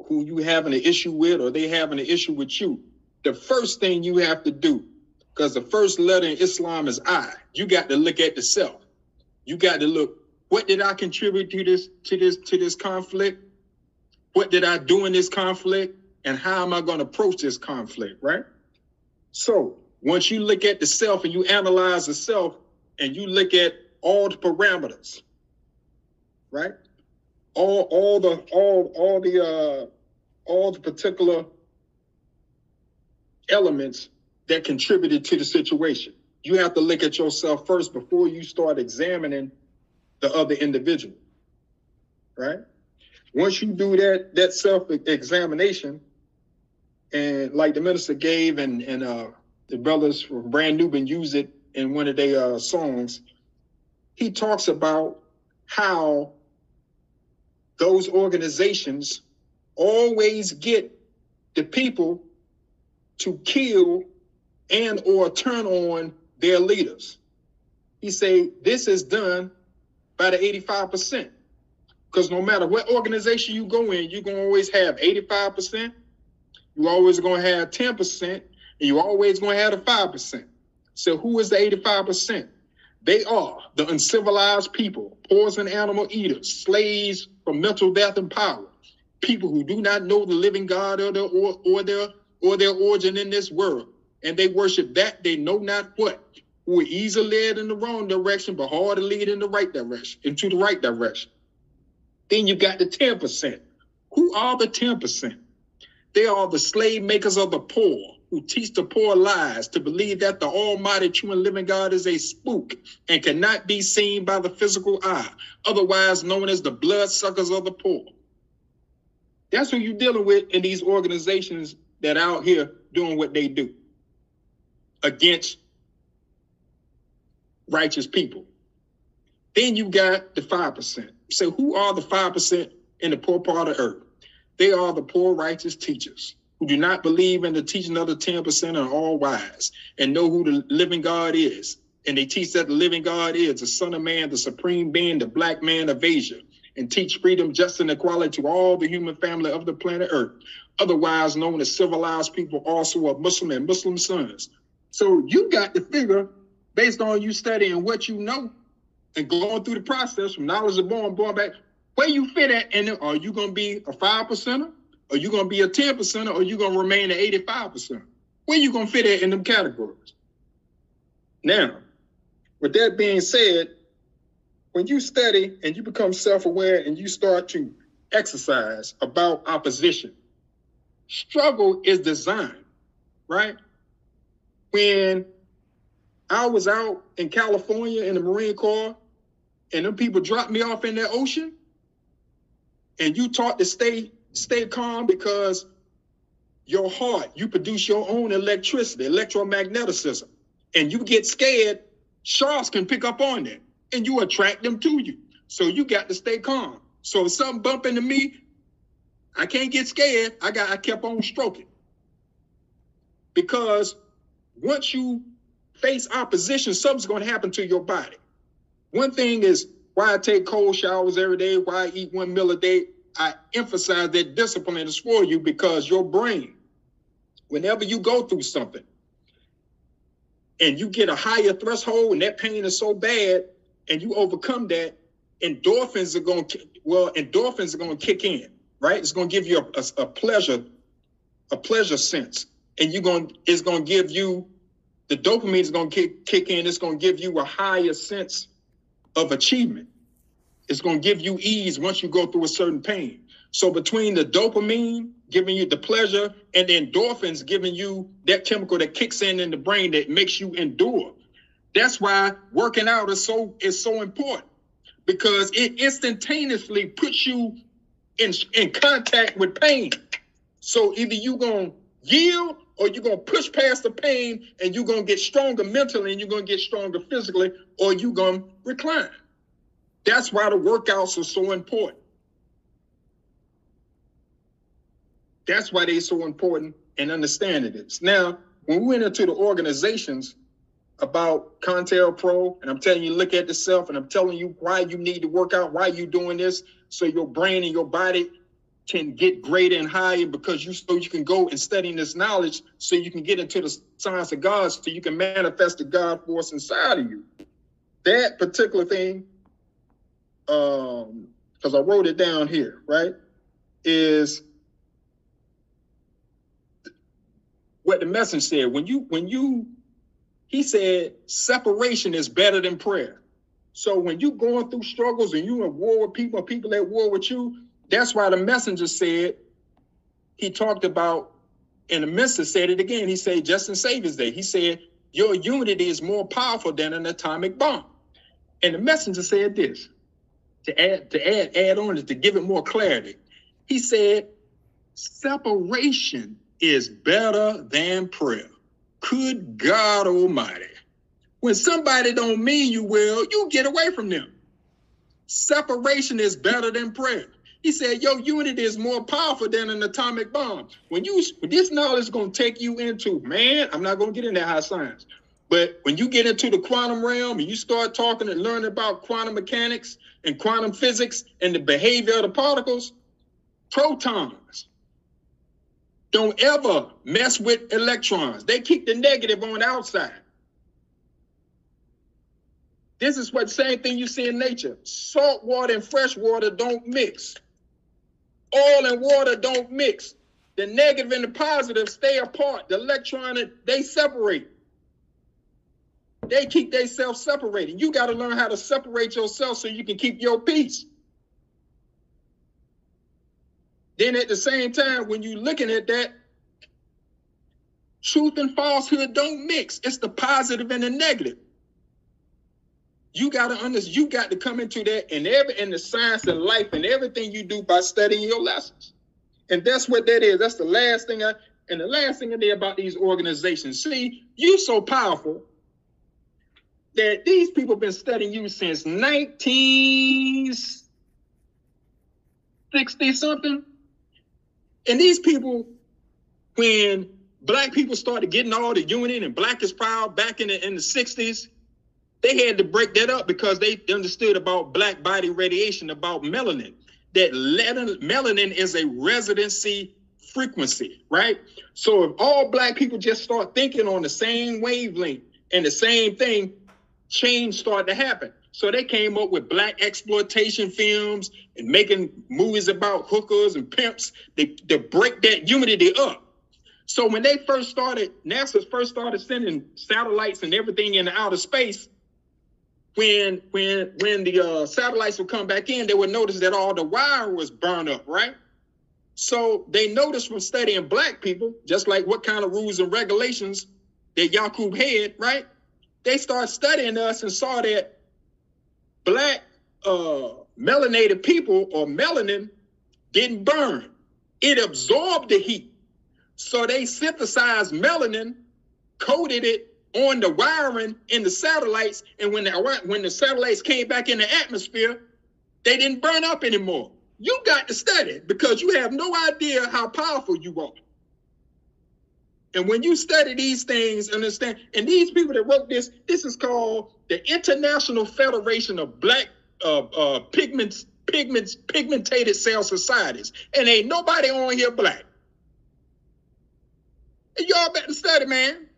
who you having an issue with or they having an issue with you, the first thing you have to do, because the first letter in Islam is I, you got to look at the self. You got to look, what did I contribute to this to this to this conflict? What did I do in this conflict? And how am I going to approach this conflict, right? So once you look at the self and you analyze the self and you look at all the parameters, right? All all the all all the uh all the particular elements that contributed to the situation. You have to look at yourself first before you start examining the other individual. Right? Once you do that that self-examination, and like the minister gave and and uh the brothers from Brand Nubian use it in one of their uh, songs, he talks about how those organizations always get the people to kill and or turn on their leaders. He say this is done by the 85%. Because no matter what organization you go in, you're gonna always have 85%, you're always gonna have 10%, and you're always gonna have the 5%. So who is the 85%? They are the uncivilized people, poison animal eaters, slaves from mental death and power, people who do not know the living God or their or, or their or their origin in this world, and they worship that they know not what, who are easily led in the wrong direction, but hard to lead in the right direction, into the right direction. Then you got the 10%. Who are the 10%? They are the slave makers of the poor, who teach the poor lies to believe that the almighty true and living God is a spook and cannot be seen by the physical eye, otherwise known as the bloodsuckers of the poor. That's who you're dealing with in these organizations that are out here doing what they do against righteous people. Then you got the 5%. So who are the 5% in the poor part of earth? They are the poor righteous teachers who do not believe in the teaching of the 10% are all wise and know who the living God is. And they teach that the living God is the Son of Man, the supreme being, the black man of Asia, and teach freedom, justice, and equality to all the human family of the planet Earth, otherwise known as civilized people, also of Muslim and Muslim sons. So you got to figure, based on you studying what you know and going through the process from knowledge of born, born back, where you fit at, and are you going to be a five percenter? Are you going to be a 10 percenter? Or are you going to remain at 85 percent? Where you going to fit at in them categories? Now, with that being said, when you study and you become self-aware and you start to exercise about opposition, struggle is designed, right? When I was out in California in the Marine Corps and them people dropped me off in that ocean, and you taught to stay stay calm because your heart, you produce your own electricity, electromagnetism, and you get scared, sharks can pick up on that and you attract them to you. So you got to stay calm. So if something bump into me, I can't get scared. I got I kept on stroking. Because once you face opposition, something's going to happen to your body. One thing is why I take cold showers every day, why I eat one meal a day. I emphasize that discipline is for you because your brain, whenever you go through something and you get a higher threshold and that pain is so bad, and you overcome that, endorphins are going to well, endorphins are going to kick in, right? It's going to give you a, a, a pleasure, a pleasure sense, and you're going it's going to give you the dopamine is going to kick kick in. It's going to give you a higher sense of achievement. It's going to give you ease once you go through a certain pain. So between the dopamine giving you the pleasure and the endorphins giving you that chemical that kicks in in the brain that makes you endure that's why working out is so is so important because it instantaneously puts you in in contact with pain. So either you gonna yield or you're gonna push past the pain and you're gonna get stronger mentally and you're gonna get stronger physically, or you're gonna recline. That's why the workouts are so important. That's why they're so important and understanding this. Now, when we went into the organizations, about COINTELPRO, and I'm telling you, look at yourself, and I'm telling you why you need to work out, why you doing this, so your brain and your body can get greater and higher because you so you can go and study this knowledge so you can get into the science of God so you can manifest the God force inside of you. That particular thing, um, because I wrote it down here, right, is what the message said. When you when you he said separation is better than prayer. So when you're going through struggles and you're in war with people, people at war with you, that's why the messenger said, he talked about, and the minister said it again. He said, just in Savior's Day, he said, your unity is more powerful than an atomic bomb. And the messenger said this to add to add add on it, to give it more clarity. He said, separation is better than prayer. Good God Almighty. When somebody don't mean you well, you get away from them. Separation is better than prayer. He said, your unity is more powerful than an atomic bomb. When you this knowledge is to take you into, man, I'm not to get into high science. But when you get into the quantum realm and you start talking and learning about quantum mechanics and quantum physics and the behavior of the particles, protons don't ever mess with electrons. They keep the negative on the outside. This is what same thing you see in nature. Salt water and fresh water don't mix oil and water don't mix. The negative and the positive stay apart. The electron, they separate. They keep themselves separated. You got to learn how to separate yourself so you can keep your peace. Then at the same time, when you're looking at that, truth and falsehood don't mix. It's the positive and the negative. You got to understand, you got to come into that and every in the science of life and everything you do by studying your lessons. And that's what that is. That's the last thing I and the last thing I did about these organizations. See, you so powerful that these people been studying you since 1960 something. And these people, when black people started getting all the union and black is proud back in the in the 60s, they had to break that up because they understood about black body radiation, about melanin. That melanin is a residency frequency, right? So if all black people just start thinking on the same wavelength and the same thing, change started to happen. So they came up with black exploitation films and making movies about hookers and pimps to break that unity up. So when they first started, NASA first started sending satellites and everything into outer space, when when when the uh, satellites would come back in, they would notice that all the wire was burned up, right? So they noticed from studying black people, just like what kind of rules and regulations that Yakub had, right? They started studying us and saw that black uh, melanated people or melanin didn't burn. It absorbed the heat. So they synthesized melanin, coated it on the wiring in the satellites, and when the when the satellites came back in the atmosphere, they didn't burn up anymore. You got to study because you have no idea how powerful you are. And when you study these things, understand, and these people that wrote this, this is called the International Federation of Black uh, uh, Pigments, Pigments, Pigmentated Cell Societies. And ain't nobody on here black. And y'all better study, man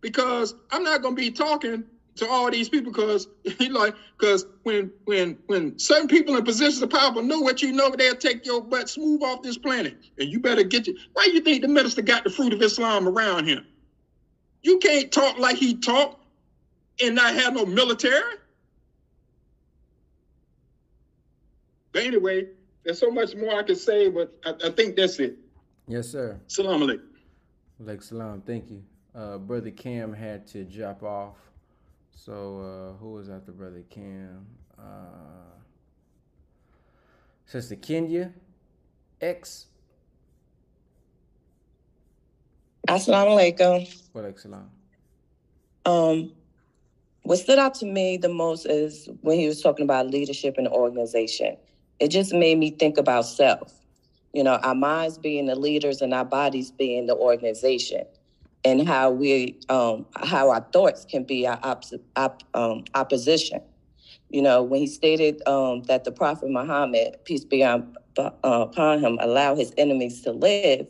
because I'm not gonna be talking to all these people because like because when when when certain people in positions of power know what you know, they'll take your butt smooth off this planet. And you better get you why you think the minister got the fruit of Islam around him? You can't talk like he talked and not have no military. But anyway, there's so much more I can say, but I, I think that's it. Yes, sir. Salam alaikum. Like salam, thank you. Uh, brother Cam had to drop off. So uh, who was after brother Cam? Uh, Sister Kenya X. Assalamu alaikum. Wa. Um, what stood out to me the most is when he was talking about leadership and organization. It just made me think about self. You know, our minds being the leaders and our bodies being the organization and how we um, how our thoughts can be our op- op- um, opposition. You know, when he stated um, that the Prophet Muhammad, peace be on, uh, upon him, allow his enemies to live,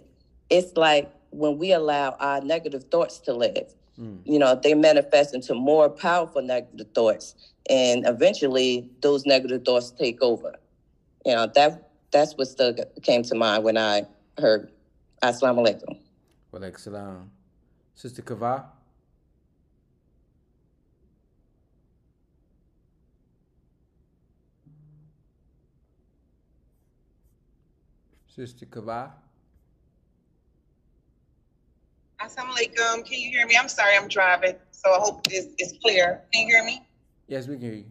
it's like when we allow our negative thoughts to live. Mm. You know, they manifest into more powerful negative thoughts, and eventually those negative thoughts take over. You know, that that's what still came to mind when I heard Assalamu alaikum. Wa alaikum salam. Sister Kava? Sister Kava? Assalamu alaikum. Can you hear me? I'm sorry, I'm driving, so I hope it's, it's clear. Can you hear me? Yes, we can hear you.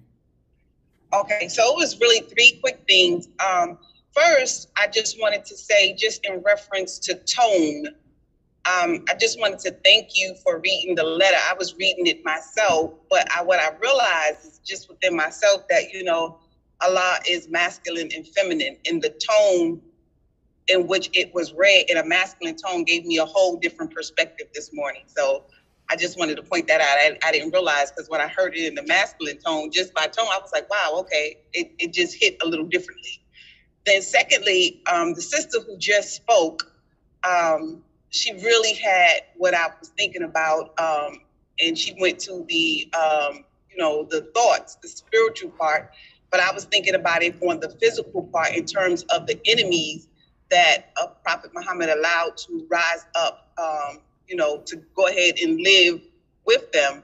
Okay, so it was really three quick things. Um, first, I just wanted to say, just in reference to tone, um, I just wanted to thank you for reading the letter. I was reading it myself, but I, what I realized is just within myself that, you know, Allah is masculine and feminine, and the tone in which it was read in a masculine tone gave me a whole different perspective this morning. So I just wanted to point that out. I, I didn't realize because when I heard it in the masculine tone, just by tone, I was like, wow, okay, it, it just hit a little differently. Then, secondly, um, the sister who just spoke, um, she really had what I was thinking about, um, and she went to the, um, you know, the thoughts, the spiritual part. But I was thinking about it on the physical part in terms of the enemies that uh, Prophet Muhammad allowed to rise up, um, you know, to go ahead and live with them.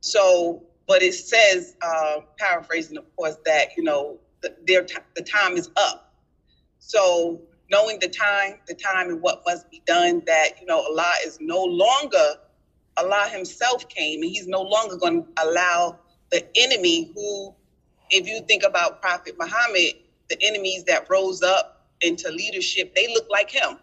So, but it says, uh, paraphrasing, of course, that you know the, their t- the time is up. So, knowing the time, the time and what must be done, that you know Allah is no longer Allah Himself came, and He's no longer going to allow the enemy who, if you think about Prophet Muhammad, the enemies that rose up into leadership, they look like him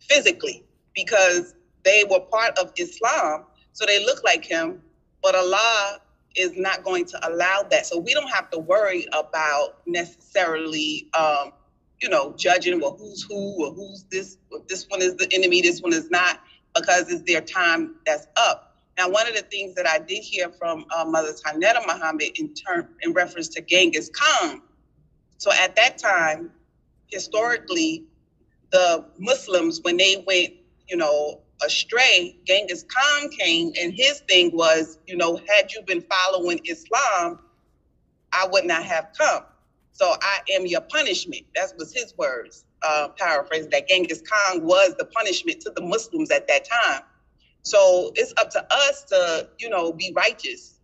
physically because they were part of Islam. So they look like him, but Allah is not going to allow that. So we don't have to worry about necessarily, um, you know, judging well who's who or who's this. This one is the enemy. This one is not because it's their time that's up. Now, one of the things that I did hear from uh, Mother Tynnetta Muhammad in term in reference to Genghis Khan. So at that time, historically, the Muslims, when they went, you know, astray, Genghis Khan came and his thing was, you know, had you been following Islam, I would not have come. So I am your punishment. That was his words, uh, paraphrase that Genghis Khan was the punishment to the Muslims at that time. So it's up to us to, you know, be righteous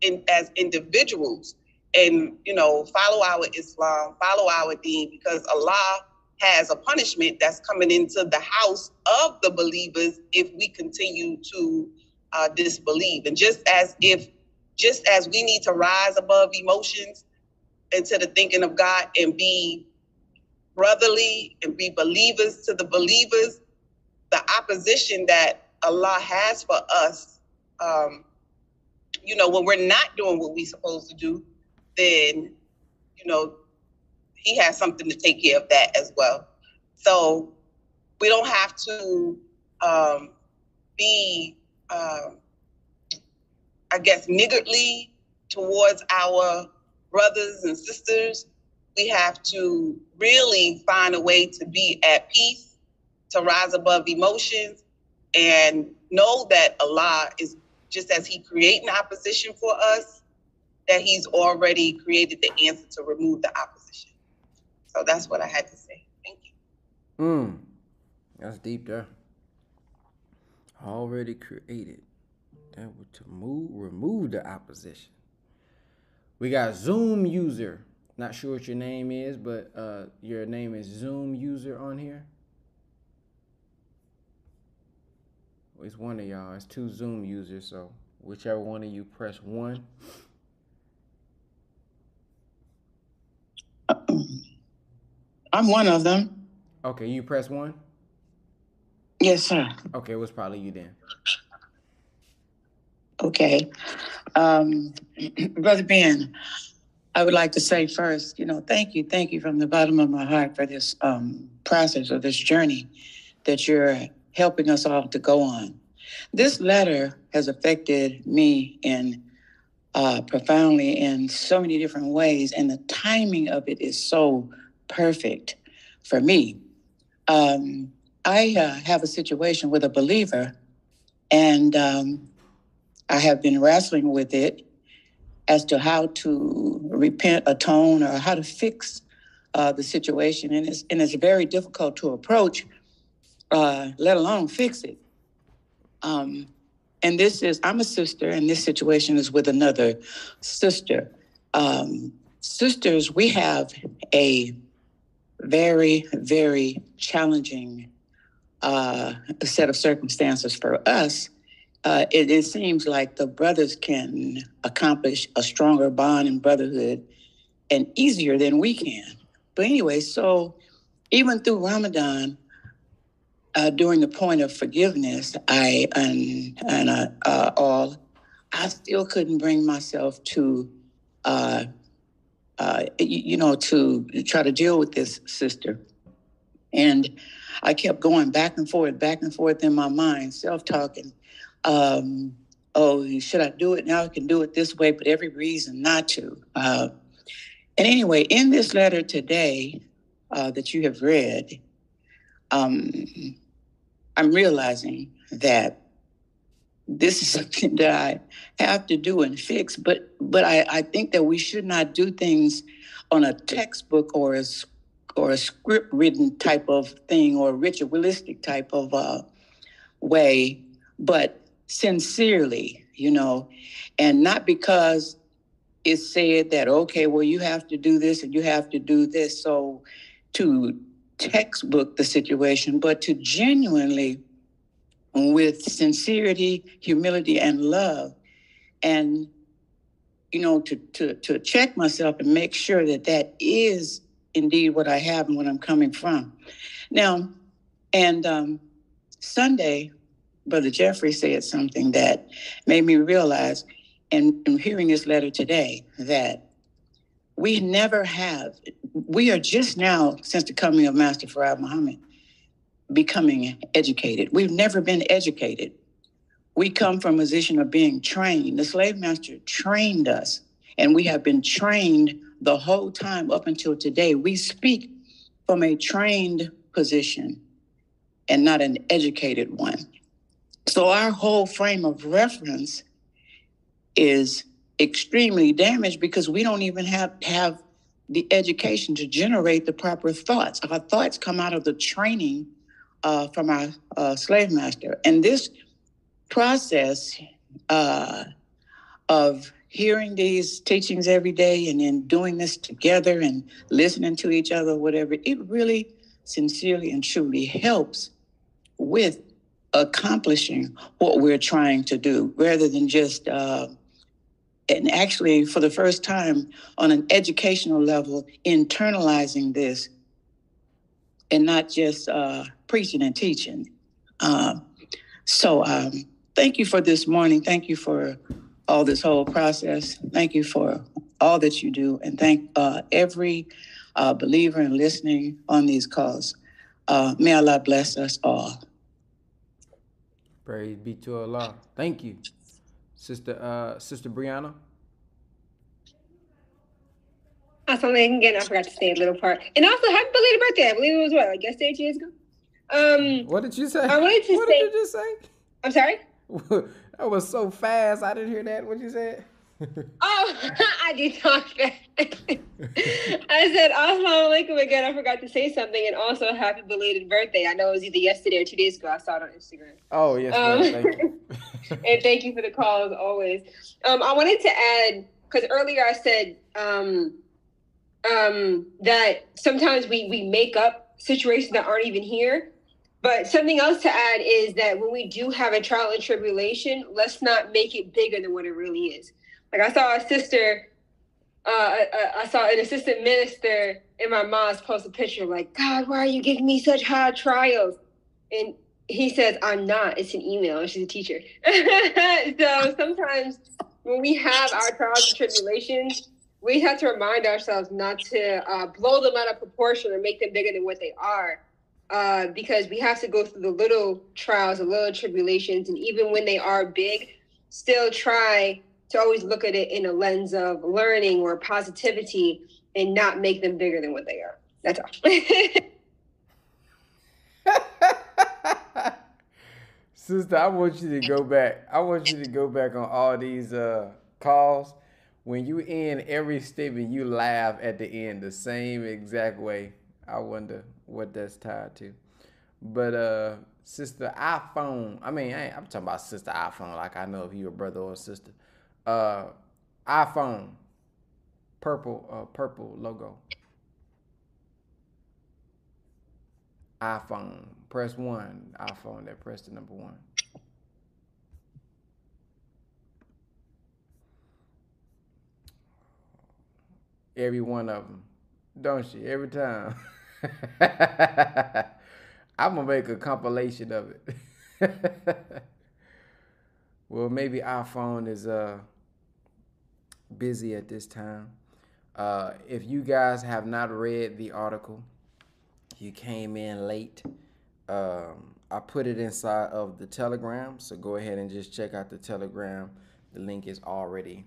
in as individuals and you know follow our Islam, follow our Deen, because Allah has a punishment that's coming into the house of the believers if we continue to uh, disbelieve. And just as if, just as we need to rise above emotions into the thinking of God and be brotherly and be believers to the believers, the opposition that Allah has for us, um, you know, when we're not doing what we're supposed to do, then you know he has something to take care of that as well. So we don't have to um, be, uh, I guess, niggardly towards our brothers and sisters. We have to really find a way to be at peace, to rise above emotions, and know that Allah is just as He creating opposition for us that he's already created the answer to remove the opposition. So that's what I had to say. Thank you. Hmm. That's deep there. Already created that to move remove the opposition. We got Zoom user. Not sure what your name is, but uh, your name is Zoom user on here. It's one of y'all. It's two Zoom users, so whichever one of you press one. I'm one of them. Okay, you press one? Yes, sir. Okay, it was probably you then. Okay. Um, Brother Ben, I would like to say first, you know, thank you, thank you from the bottom of my heart for this um, process or this journey that you're helping us all to go on. This letter has affected me in uh, profoundly in so many different ways, and the timing of it is so perfect for me. Um, I uh, have a situation with a believer, and um, I have been wrestling with it as to how to repent, atone, or how to fix uh, the situation, and it's and it's very difficult to approach, uh, let alone fix it. Um, and this is I'm a sister, and this situation is with another sister. Um, sisters, we have a very, very challenging uh, set of circumstances for us. Uh, it, it seems like the brothers can accomplish a stronger bond and brotherhood and easier than we can. But anyway, so even through Ramadan, uh, during the point of forgiveness, I and and uh, uh, all, I still couldn't bring myself to, uh, uh, you, you know, to try to deal with this sister, and I kept going back and forth, back and forth in my mind, self-talking. Um, oh, should I do it now? I can do it this way, but every reason not to. Uh, and anyway, in this letter today uh, that you have read, um, I'm realizing that this is something that I have to do and fix. But but I, I think that we should not do things on a textbook or a or a script written type of thing or ritualistic type of uh, way, but sincerely, you know, and not because it's said that okay, well you have to do this and you have to do this. So to textbook the situation, but to genuinely, with sincerity, humility, and love, and you know, to to to check myself and make sure that that is indeed what I have and what I'm coming from. Now, and um, Sunday, Brother Jeffrey said something that made me realize, and, and hearing this letter today, that we never have, we are just now, since the coming of Master Fard Muhammad, becoming educated. We've never been educated. We come from a position of being trained. The slave master trained us, and we have been trained the whole time up until today. We speak from a trained position and not an educated one. So our whole frame of reference is extremely damaged because we don't even have have the education to generate the proper thoughts. Our thoughts come out of the training uh, from our uh, slave master, and this process uh, of hearing these teachings every day and then doing this together and listening to each other, whatever, it really sincerely and truly helps with accomplishing what we're trying to do rather than just uh, and actually for the first time on an educational level internalizing this and not just uh, preaching and teaching. Uh, so um, thank you for this morning. Thank you for all this whole process. Thank you for all that you do. And thank uh, every uh, believer and listening on these calls. Uh, may allah bless us all praise be to allah thank you Sister uh Sister Brianna. Awesome. Again, I forgot to say a little part. And also happy belated birthday. I believe it was what, like yesterday, two years ago? Um What did you say? I wanted to what say did you just say? I'm sorry? that was so fast. I didn't hear that. What you said? Oh, I did talk. I said, Assalamu alaikum again. I forgot to say something. And also, happy belated birthday. I know it was either yesterday or two days ago. I saw it on Instagram. Oh yes, Um. Thank you. and thank you for the call as always. Um, I wanted to add because earlier I said um, um, that sometimes we we make up situations that aren't even here. But something else to add is that when we do have a trial and tribulation, let's not make it bigger than what it really is. Like I saw a sister, uh, I, I saw an assistant minister in my mom's post a picture like, God, why are you giving me such hard trials? And he says, I'm not. It's an email. She's a teacher. so sometimes when we have our trials and tribulations, we have to remind ourselves not to uh, blow them out of proportion or make them bigger than what they are. uh, because we have to go through the little trials, the little tribulations, and even when they are big, still try to always look at it in a lens of learning or positivity and not make them bigger than what they are. That's all. Sister, I want you to go back. I want you to go back on all these uh, calls. When you end every statement, you laugh at the end the same exact way. I wonder what that's tied to. But uh, sister iPhone, I mean, I am talking about sister iPhone like I know if you're a brother or a sister. Uh, iPhone, purple, uh, purple logo. iPhone. Press one. iPhone that press the number one. Every one of them, don't she? Every time. I'm gonna make a compilation of it. well, maybe iPhone is uh busy at this time. Uh, if you guys have not read the article, you came in late. Um, I put it inside of the Telegram, so go ahead and just check out the Telegram. The link is already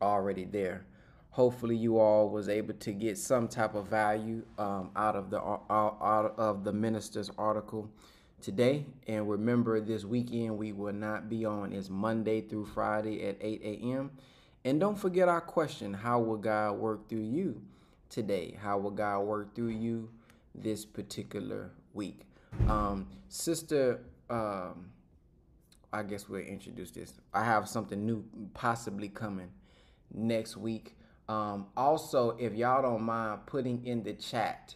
already there. Hopefully, you all was able to get some type of value um, out of the out of the minister's article today. And remember, this weekend we will not be on. It's Monday through Friday at 8 a.m. And don't forget our question: How will God work through you today? How will God work through you this particular week. Um, sister, um, I guess we'll introduce this. I have something new possibly coming next week. Um, also, if y'all don't mind putting in the chat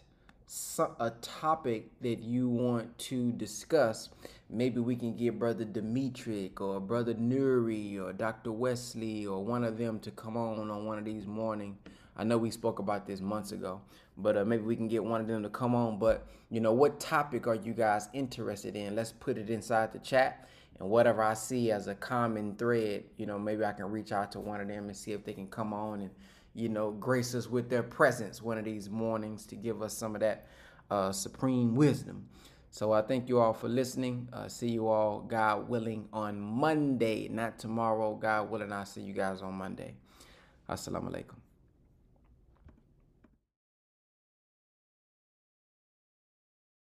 a topic that you want to discuss, maybe we can get Brother Demetric or Brother Nuri or Dr. Wesley or one of them to come on on one of these morning. I know we spoke about this months ago, but uh, maybe we can get one of them to come on. But you know, what topic are you guys interested in? Let's put it inside the chat, and whatever I see as a common thread, you know, maybe I can reach out to one of them and see if they can come on and you know grace us with their presence one of these mornings to give us some of that uh, supreme wisdom. So I thank you all for listening. Uh, see you all, God willing, on Monday, not tomorrow. God willing, I'll see you guys on Monday. Assalamu alaikum.